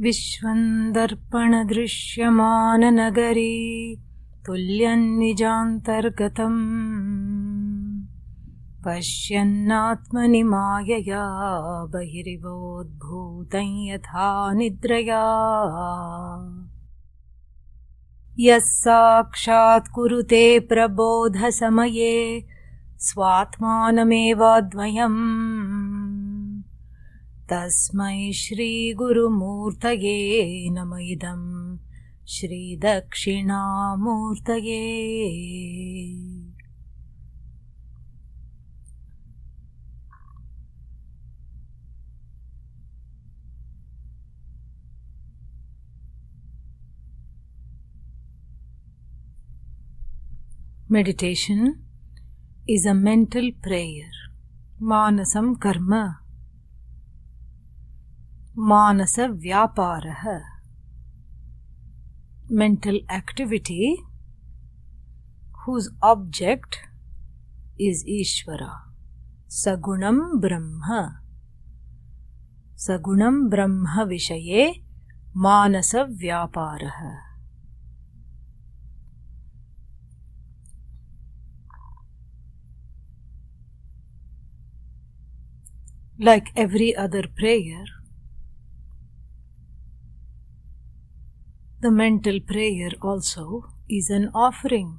विश्वन्दर्पणदृश्यमाननगरी तुल्यन्निजान्तर्गतम्। पश्यन्नात्मनि मायया बहिरिवोद्भूतं यथा निद्रया। यः साक्षात् कुरुते प्रबोधसमये स्वात्मानमेवाद्वयम् तस्मै श्रीगुरुमूर्तये नम इदम् श्रीदक्षिणामूर्तये Meditation is a mental prayer. Manasam karma. मानस व्यापार। Mental activity whose object is ईश्वर सगुण ब्रह्म सगुण ब्रह्म विषय मानस व्यापार। Like every other prayer the mental prayer also is an offering.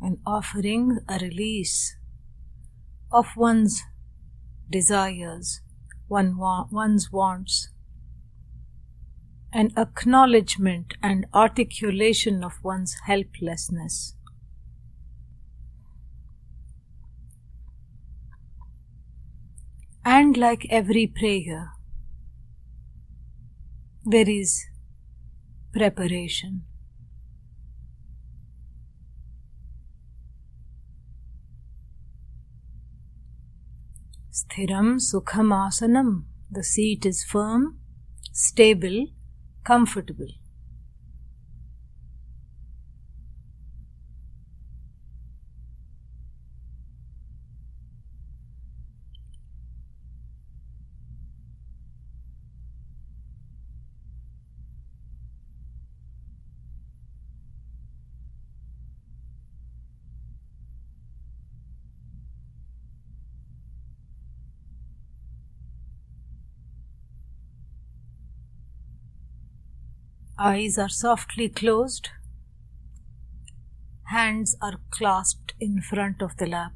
An offering, a release of one's desires, one wa- one's wants an acknowledgement and articulation of one's helplessness. And like every prayer, there is preparation. Sthiram Sukham Asanam. The seat is firm, stable, comfortable. Eyes are softly closed. Hands are clasped in front of the lap.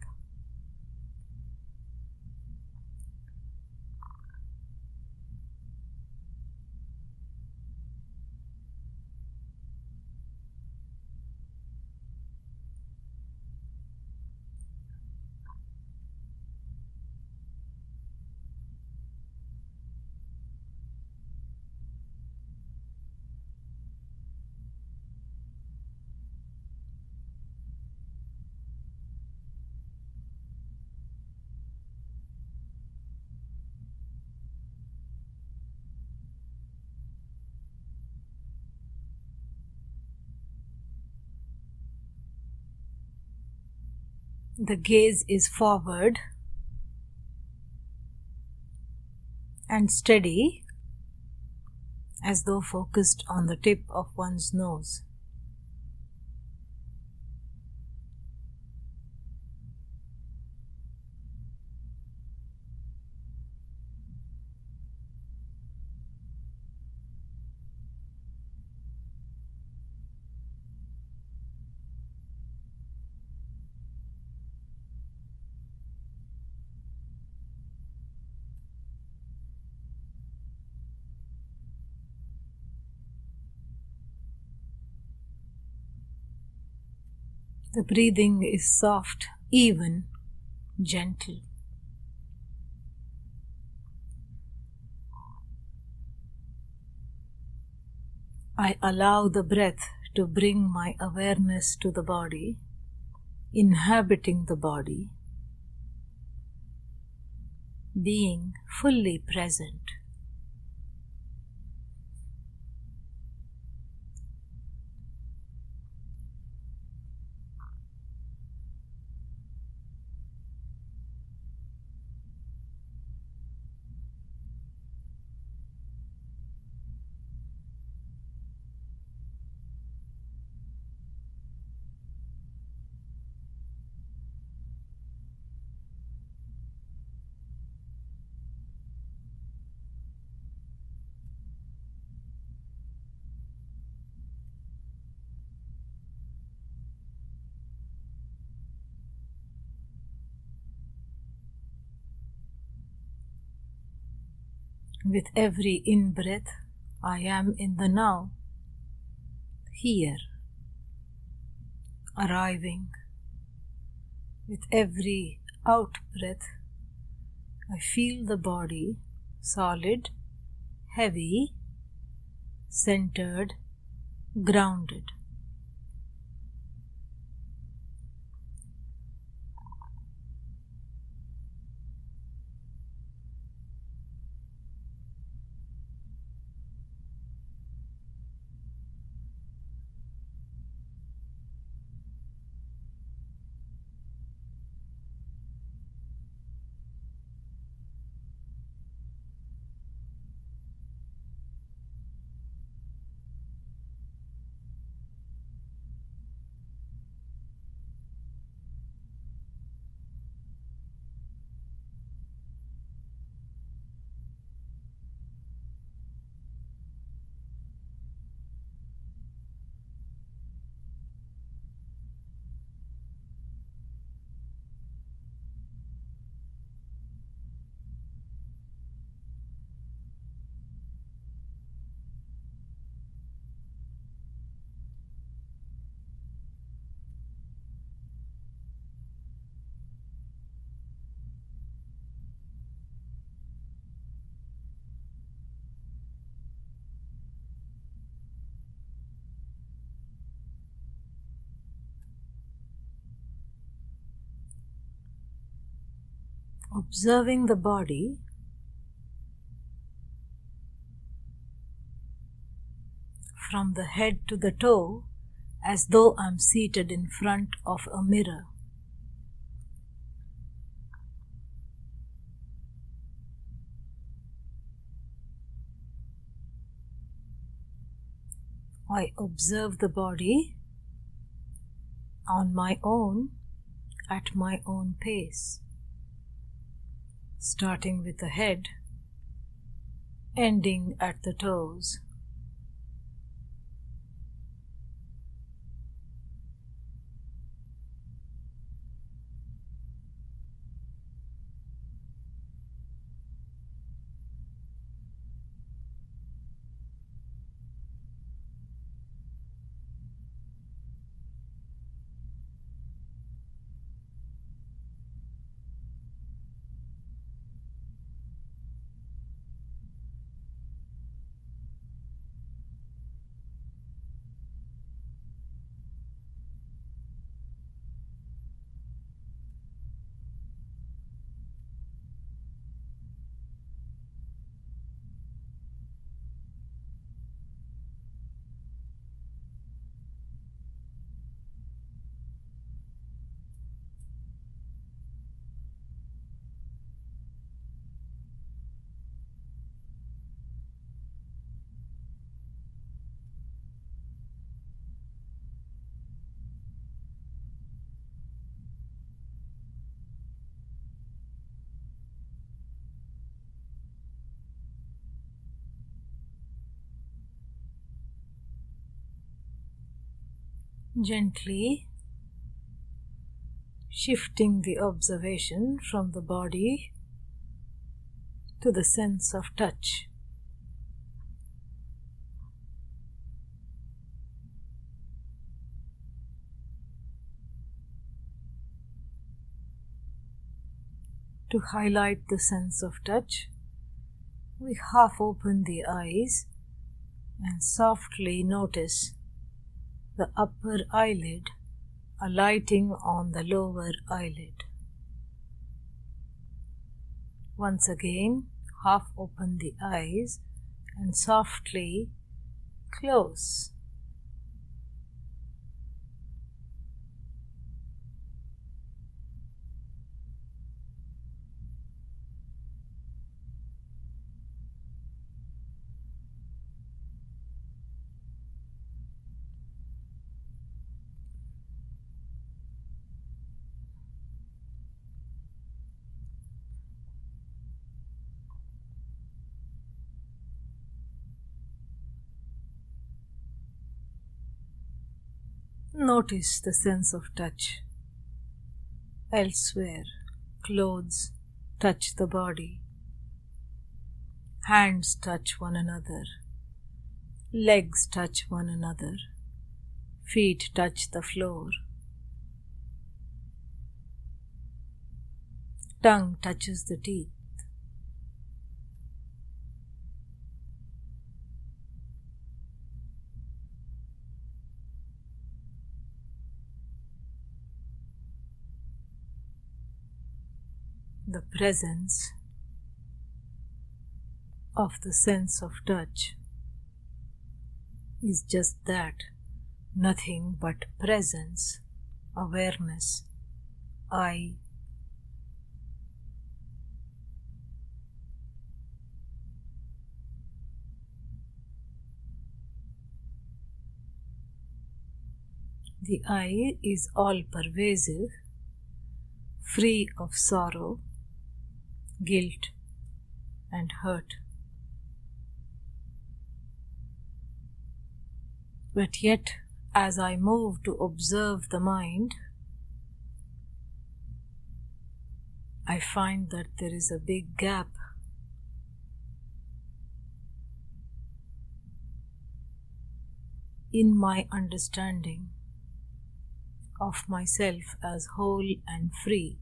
The gaze is forward and steady as though focused on the tip of one's nose. The breathing is soft, even, gentle. I allow the breath to bring my awareness to the body, inhabiting the body, being fully present. With every in breath, I am in the now, here, arriving. With every out breath, I feel the body solid, heavy, centered, grounded. Observing the body from the head to the toe as though I'm seated in front of a mirror. I observe the body on my own at my own pace starting with the head, ending at the toes. Gently shifting the observation from the body to the sense of touch. To highlight the sense of touch, we half open the eyes and softly notice the upper eyelid alighting on the lower eyelid. Once again, half open the eyes and softly close. Notice the sense of touch. Elsewhere, clothes touch the body. Hands touch one another. Legs touch one another. Feet touch the floor. Tongue touches the teeth. The presence of the sense of touch is just that nothing but presence, awareness, I. The I is all pervasive, free of sorrow, guilt, and hurt. But yet, as I move to observe the mind, I find that there is a big gap. In my understanding of myself as whole and free.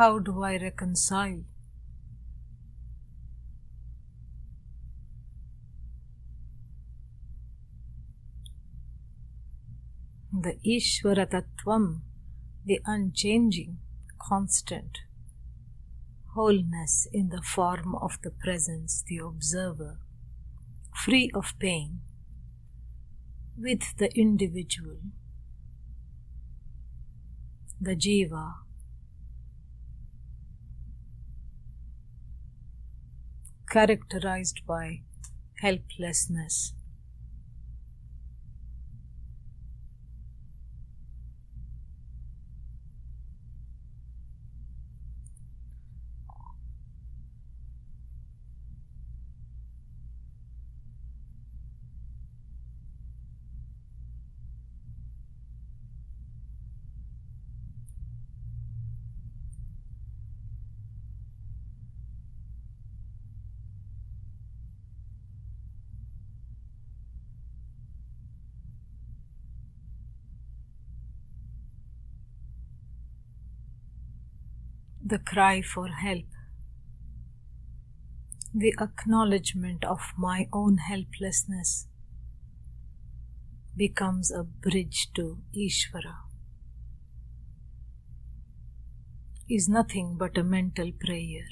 How do I reconcile? The Ishvara Tattvam, the unchanging, constant, wholeness in the form of the presence, the observer, free of pain, with the individual, the jiva, characterized by helplessness. The cry for help, the acknowledgement of my own helplessness becomes a bridge to Ishvara, is nothing but a mental prayer.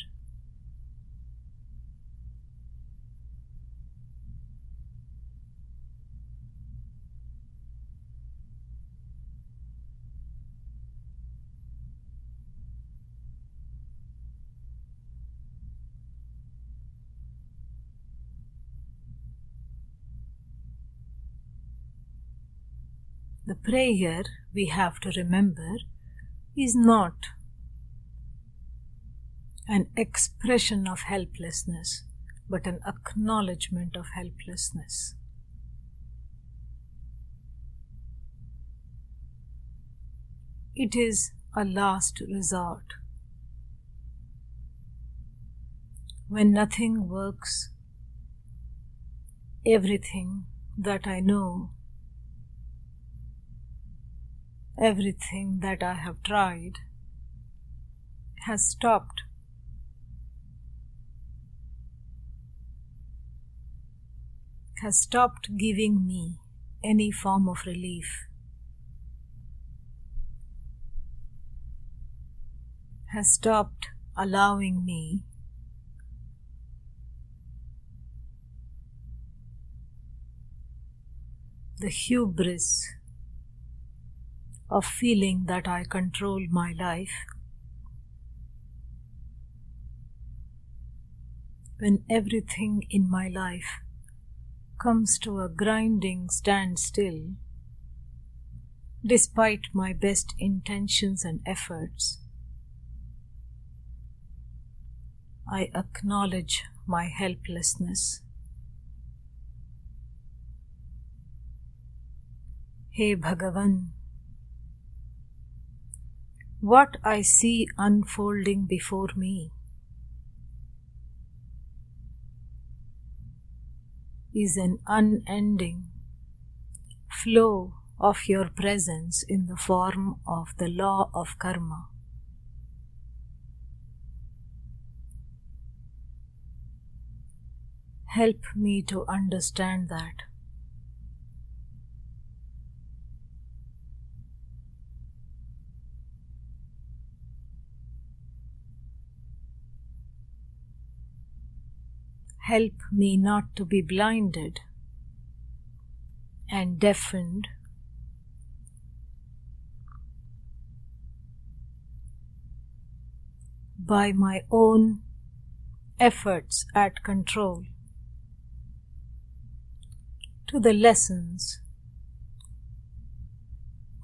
Prayer we have to remember is not an expression of helplessness, but an acknowledgement of helplessness. It is a last resort. When nothing works, everything that I know Everything that I have tried has stopped. Has stopped giving me any form of relief. Has stopped allowing me the hubris of feeling that I control my life. When everything in my life comes to a grinding standstill, despite my best intentions and efforts, I acknowledge my helplessness. Hey Bhagavan, what I see unfolding before me is an unending flow of your presence in the form of the law of karma. Help me to understand that. Help me not to be blinded and deafened by my own efforts at control to the lessons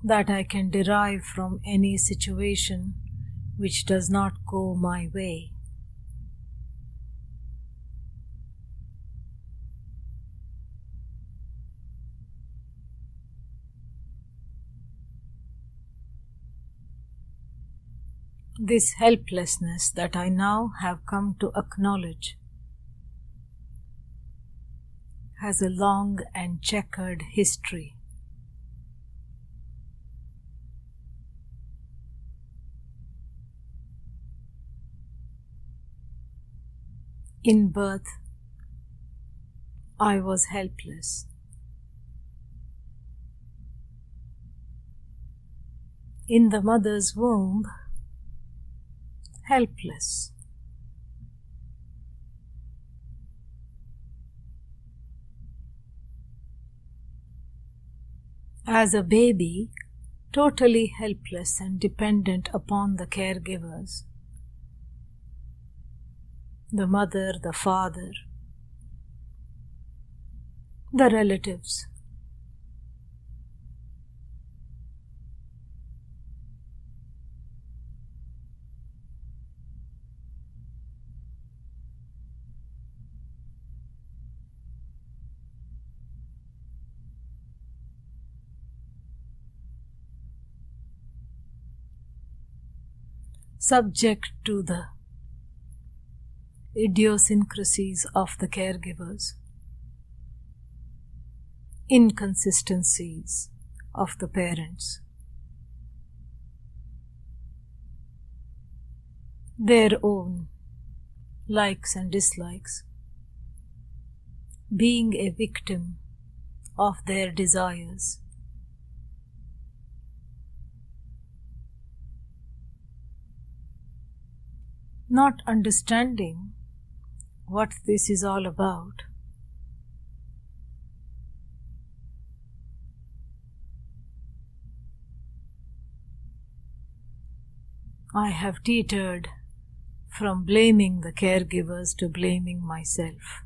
that I can derive from any situation which does not go my way. This helplessness that I now have come to acknowledge has a long and checkered history. In birth, I was helpless. In the mother's womb, helpless. As a baby, totally helpless and dependent upon the caregivers the mother, the father, the relatives. Subject to the idiosyncrasies of the caregivers, inconsistencies of the parents, their own likes and dislikes, being a victim of their desires. Not understanding what this is all about. I have teetered from blaming the caregivers to blaming myself.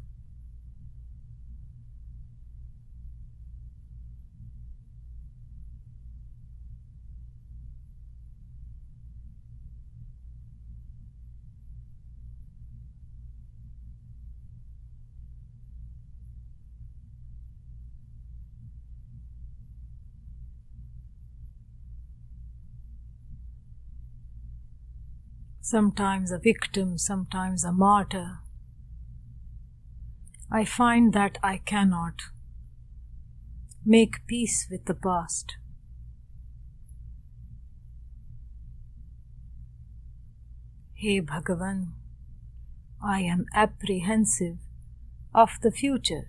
Sometimes a victim, sometimes a martyr. I find that I cannot make peace with the past. Hey Bhagavan, I am apprehensive of the future.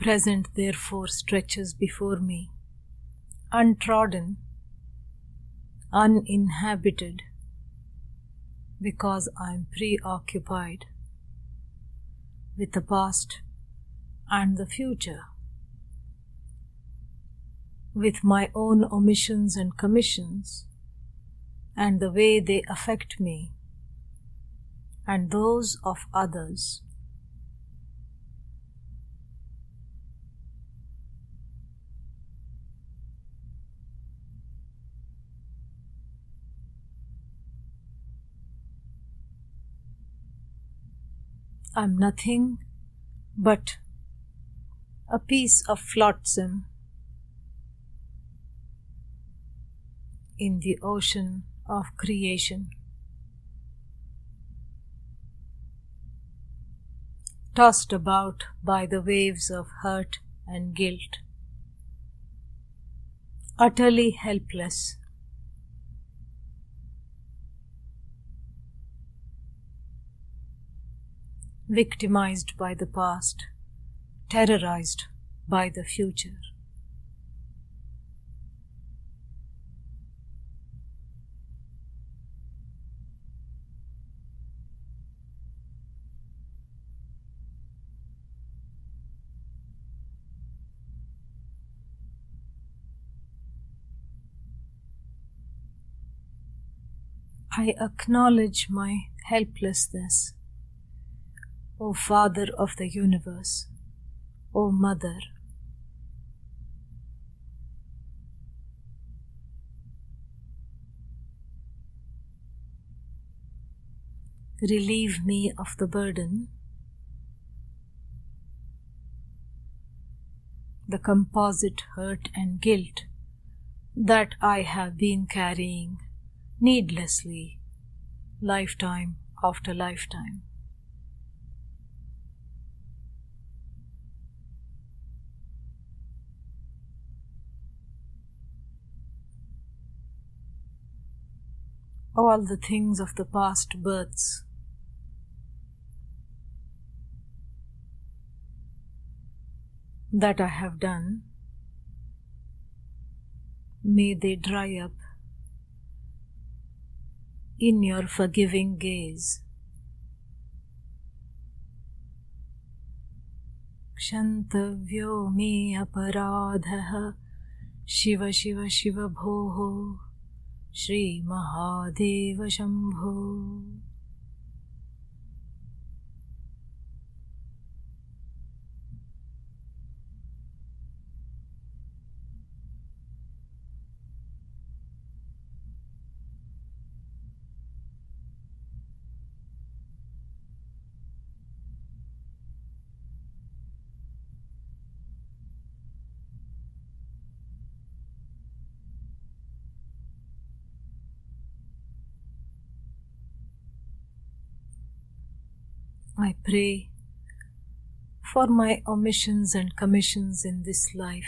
Present, therefore, stretches before me, untrodden, uninhabited, because I am preoccupied with the past and the future, with my own omissions and commissions, and the way they affect me and those of others. I'm nothing but a piece of flotsam in the ocean of creation. Tossed about by the waves of hurt and guilt, utterly helpless. Victimized by the past, terrorized by the future. I acknowledge my helplessness. O Father of the universe, O Mother, relieve me of the burden, the composite hurt and guilt that I have been carrying needlessly, lifetime after lifetime. All the things of the past births. That I have done, may they dry up in your forgiving gaze. क्षन्तव्यो मे अपराधः शिव शिव शिव भोः श्रीमहादेव Shambho I pray for my omissions and commissions in this life.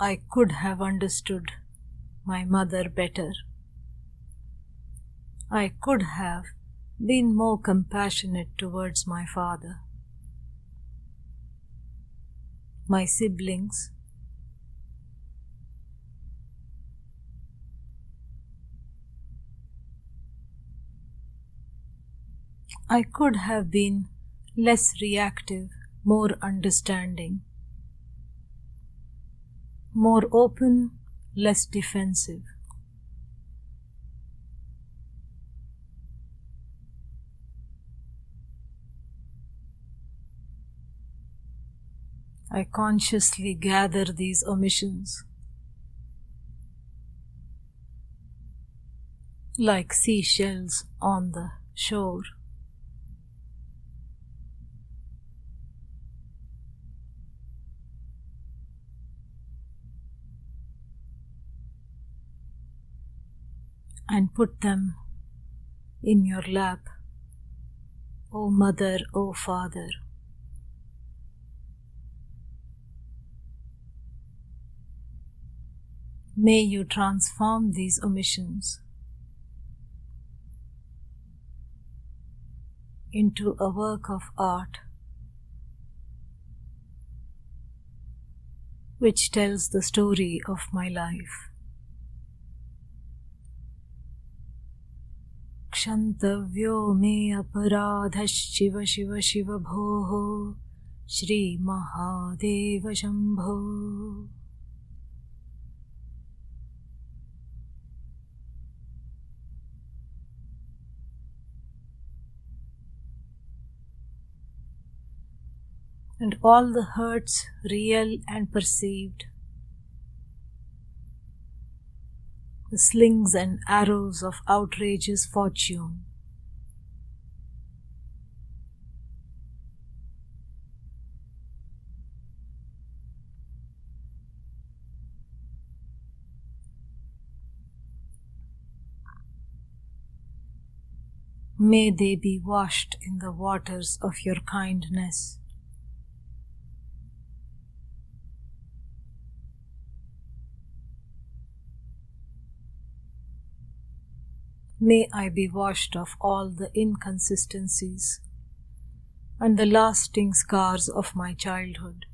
I could have understood my mother better. I could have been more compassionate towards my father. My siblings, I could have been less reactive, more understanding, more open, less defensive. I consciously gather these omissions like seashells on the shore. And put them in your lap, O Mother, O Father. May you transform these omissions into a work of art which tells the story of my life. क्षन्तव्यो मे अपराधशिव शिव शिव भोः श्रीमहादेव Shambho and all the hurts, real and perceived, the slings and arrows of outrageous fortune. May they be washed in the waters of your kindness. May I be washed of all the inconsistencies and the lasting scars of my childhood.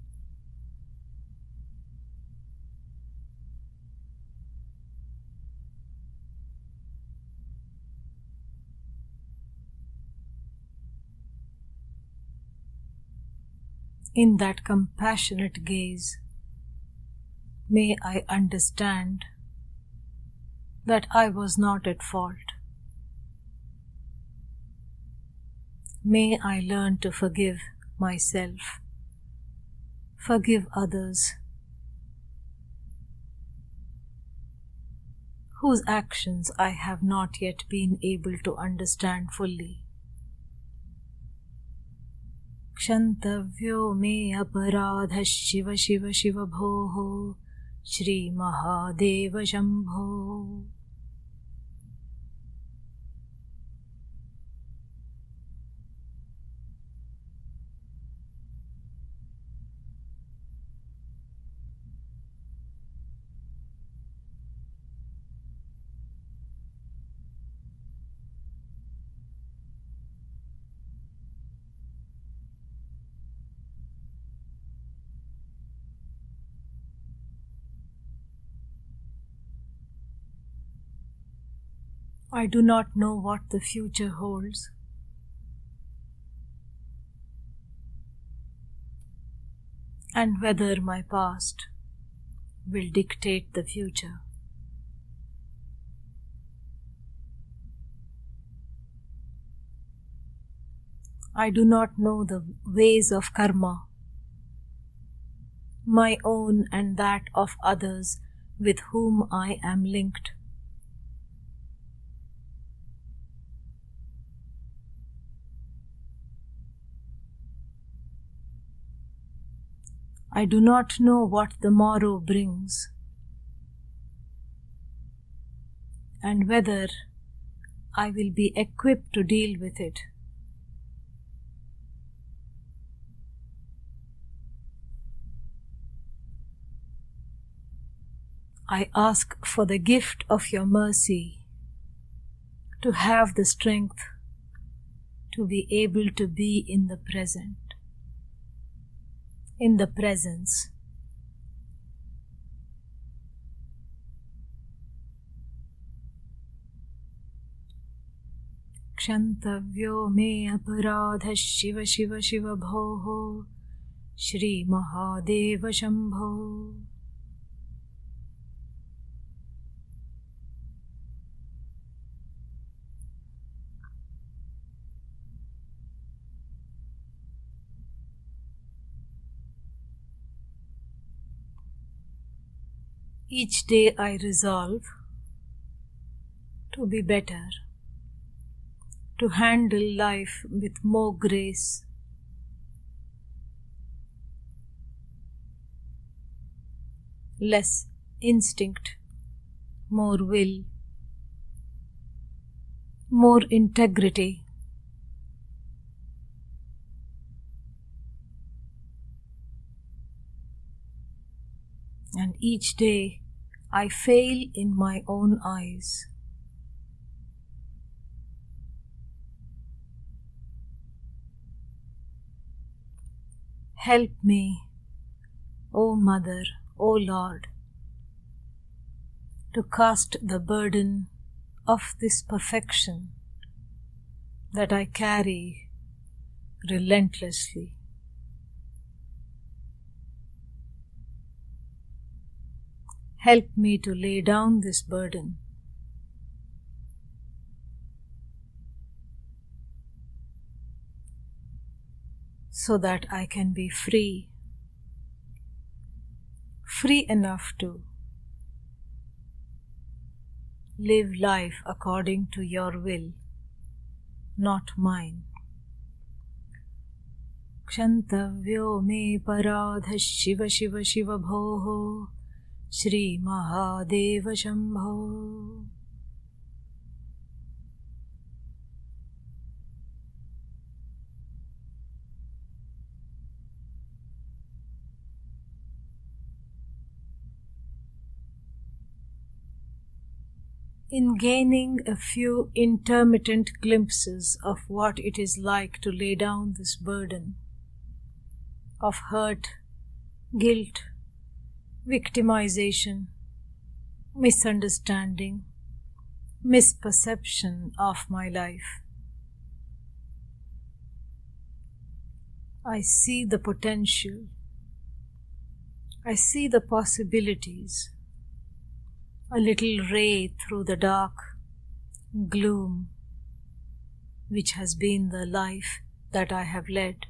In that compassionate gaze, may I understand that I was not at fault. May I learn to forgive myself, forgive others whose actions I have not yet been able to understand fully. क्षन्तव्यो मे अपराधः शिव शिव शिव भोः श्रीमहादेव Shambho I do not know what the future holds. And whether my past will dictate the future. I do not know the ways of karma, my own and that of others with whom I am linked. I do not know what the morrow brings, and whether I will be equipped to deal with it. I ask for the gift of your mercy to have the strength to be able to be in the present in the presence. क्षन्तव्यो मे अपराधः शिव शिव शिव भोः श्रीमहादेव Shambho Each day I resolve to be better, to handle life with more grace. Less instinct, more will, more integrity. And each day I fail in my own eyes. Help me, O Mother, O Lord, to cast the burden of this perfection that I carry relentlessly. Help me to lay down this burden. So that I can be free, free enough to live life according to your will, not mine. क्षन्तव्यो मे पराधः शिव शिव शिव भोः श्रीमहादेव Shambho in gaining a few intermittent glimpses of what it is like to lay down this burden of hurt, guilt, victimization, misunderstanding, misperception of my life. I see the potential. I see the possibilities a little ray through the dark gloom which has been the life that I have led.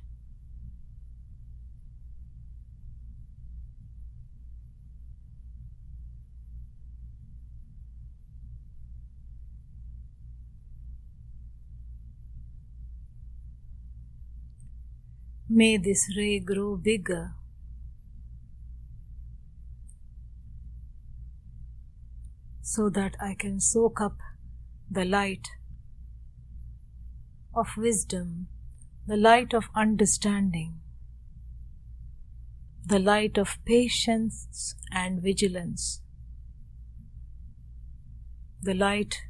May this ray grow bigger so that I can soak up the light of wisdom, the light of understanding, the light of patience and vigilance, the light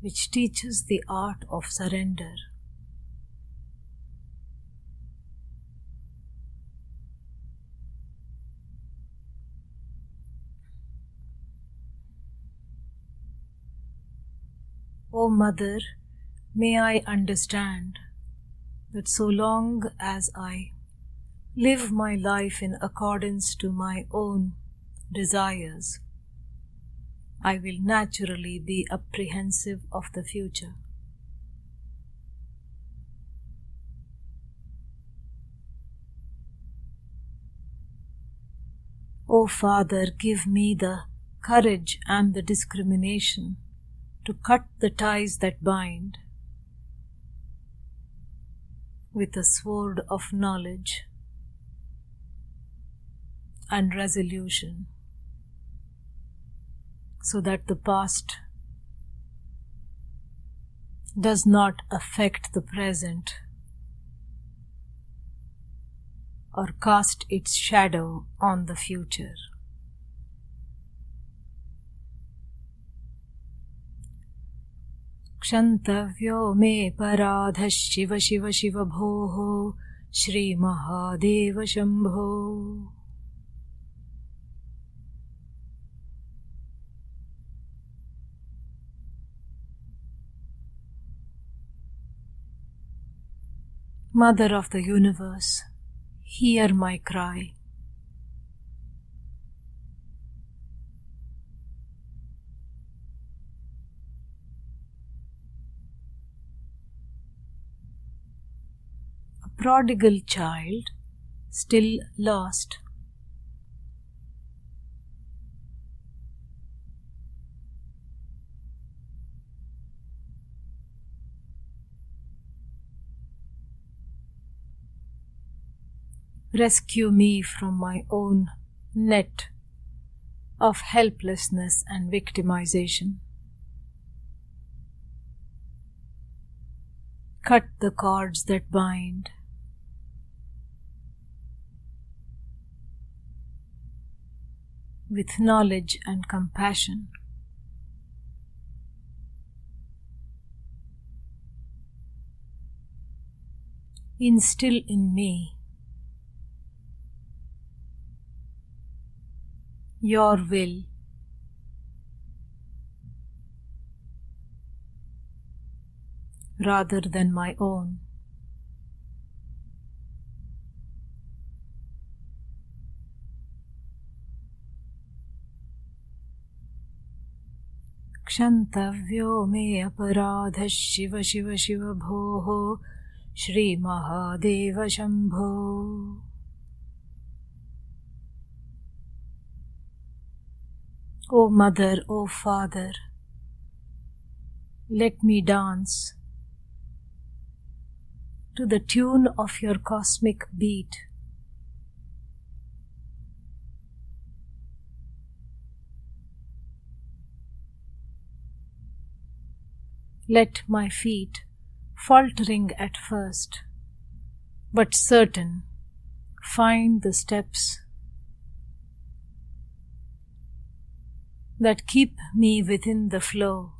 which teaches the art of surrender. O Mother, may I understand that so long as I live my life in accordance to my own desires, I will naturally be apprehensive of the future. O Father, give me the courage and the discrimination to cut the ties that bind with a sword of knowledge and resolution so that the past does not affect the present or cast its shadow on the future. क्षन्तव्यो मे पराधः शिव शिव शिव भोः श्रीमहादेव Shambho Mother of the universe, hear my cry. Prodigal child still lost. Rescue me from my own net of helplessness and victimization. Cut the cords that bind. With knowledge and compassion. Instill in me your will. Rather than my own. क्षंतव्यो मे अपराध शिव शिव शिव भोः Shrimahadev Shambho. Oh mother, oh father let me dance to the tune of your cosmic beat Let my feet, faltering at first, but certain, find the steps that keep me within the flow.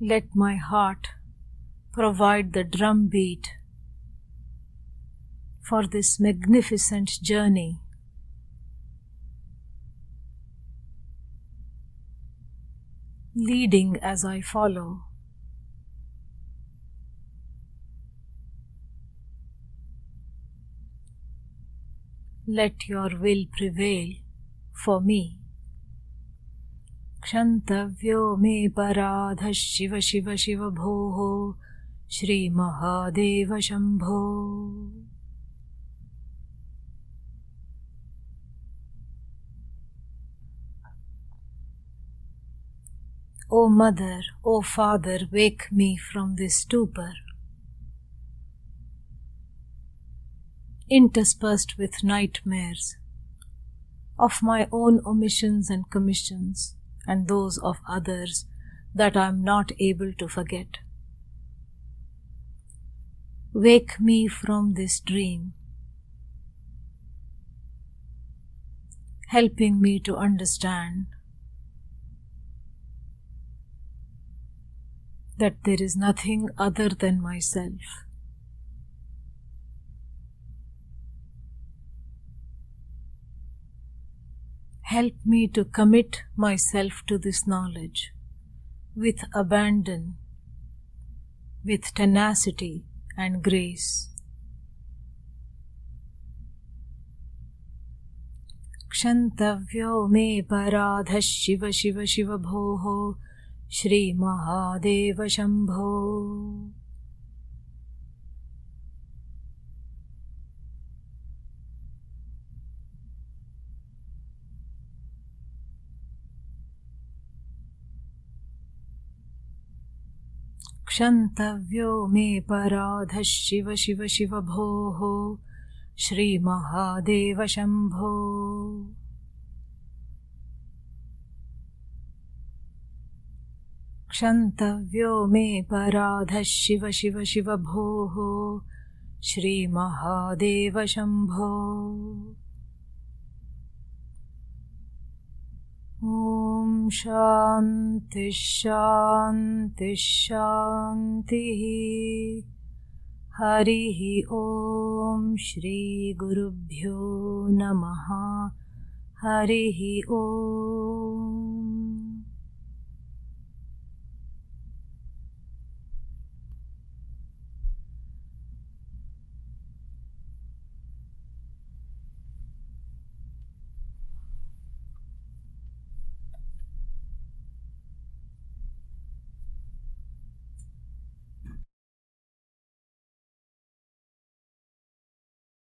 Let my heart provide the drum beat for this magnificent journey. Leading as I follow. Let your will prevail for me. क्षन्तव्यो मे पराधः शिव शिव शिव भोः श्रीमहादेव Shambho O Mother, O Father, wake me from this stupor. Interspersed with nightmares of my own omissions and commissions and those of others that I am not able to forget. Wake me from this dream, helping me to understand that there is nothing other than myself. Help me to commit myself to this knowledge with abandon, with tenacity and grace. क्षन्तव्यो मे पराधः शिव शिव शिव भोः श्रीमहादेव शम्भो। क्षन्तव्यो मे पराधः शिव शिव शिव भोः श्रीमहादेव शम्भो। क्षन्तव्यो मे पराधः शिव शिव शिव भोः श्रीमहादेव शम्भो। ॐ शान्तिः शान्तिः शान्तिः। हरिः ॐ श्रीगुरुभ्यो नमः। हरिः ॐ।